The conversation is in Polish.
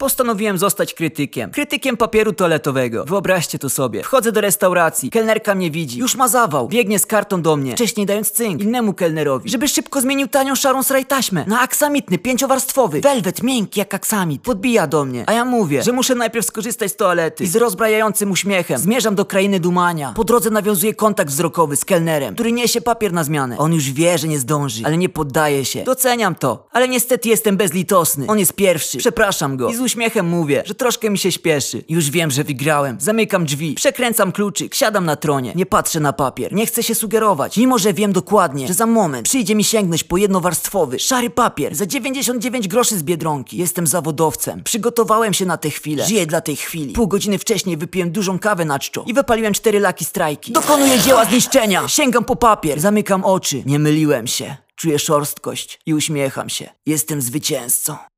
Postanowiłem zostać krytykiem. Krytykiem papieru toaletowego. Wyobraźcie to sobie. Wchodzę do restauracji, kelnerka mnie widzi. Już ma zawał. Biegnie z kartą do mnie. Wcześniej dając cynk innemu kelnerowi, żeby szybko zmienił tanią szarą sraj taśmę na aksamitny, pięciowarstwowy. Welwet, miękki jak aksamit. Podbija do mnie. A ja mówię, że muszę najpierw skorzystać z toalety. I z rozbrajającym uśmiechem zmierzam do krainy dumania. Po drodze nawiązuję kontakt wzrokowy z kelnerem, który niesie papier na zmianę. On już wie, że nie zdąży, ale nie poddaje się. Doceniam to, ale niestety jestem bezlitosny. On jest pierwszy. Przepraszam go. I z uśmiechem mówię, że troszkę mi się śpieszy. Już wiem, że wygrałem. Zamykam drzwi, przekręcam kluczyk, siadam na tronie. Nie patrzę na papier. Nie chcę się sugerować, mimo że wiem dokładnie, że za moment przyjdzie mi sięgnąć po jednowarstwowy, szary papier za 99 groszy z Biedronki. Jestem zawodowcem. Przygotowałem się na tę chwilę. Żyję dla tej chwili. Pół godziny wcześniej wypiłem dużą kawę na czczo i wypaliłem cztery laki strajki. Dokonuję dzieła zniszczenia. Sięgam po papier. Zamykam oczy. Nie myliłem się. Czuję szorstkość i uśmiecham się. Jestem zwycięzcą.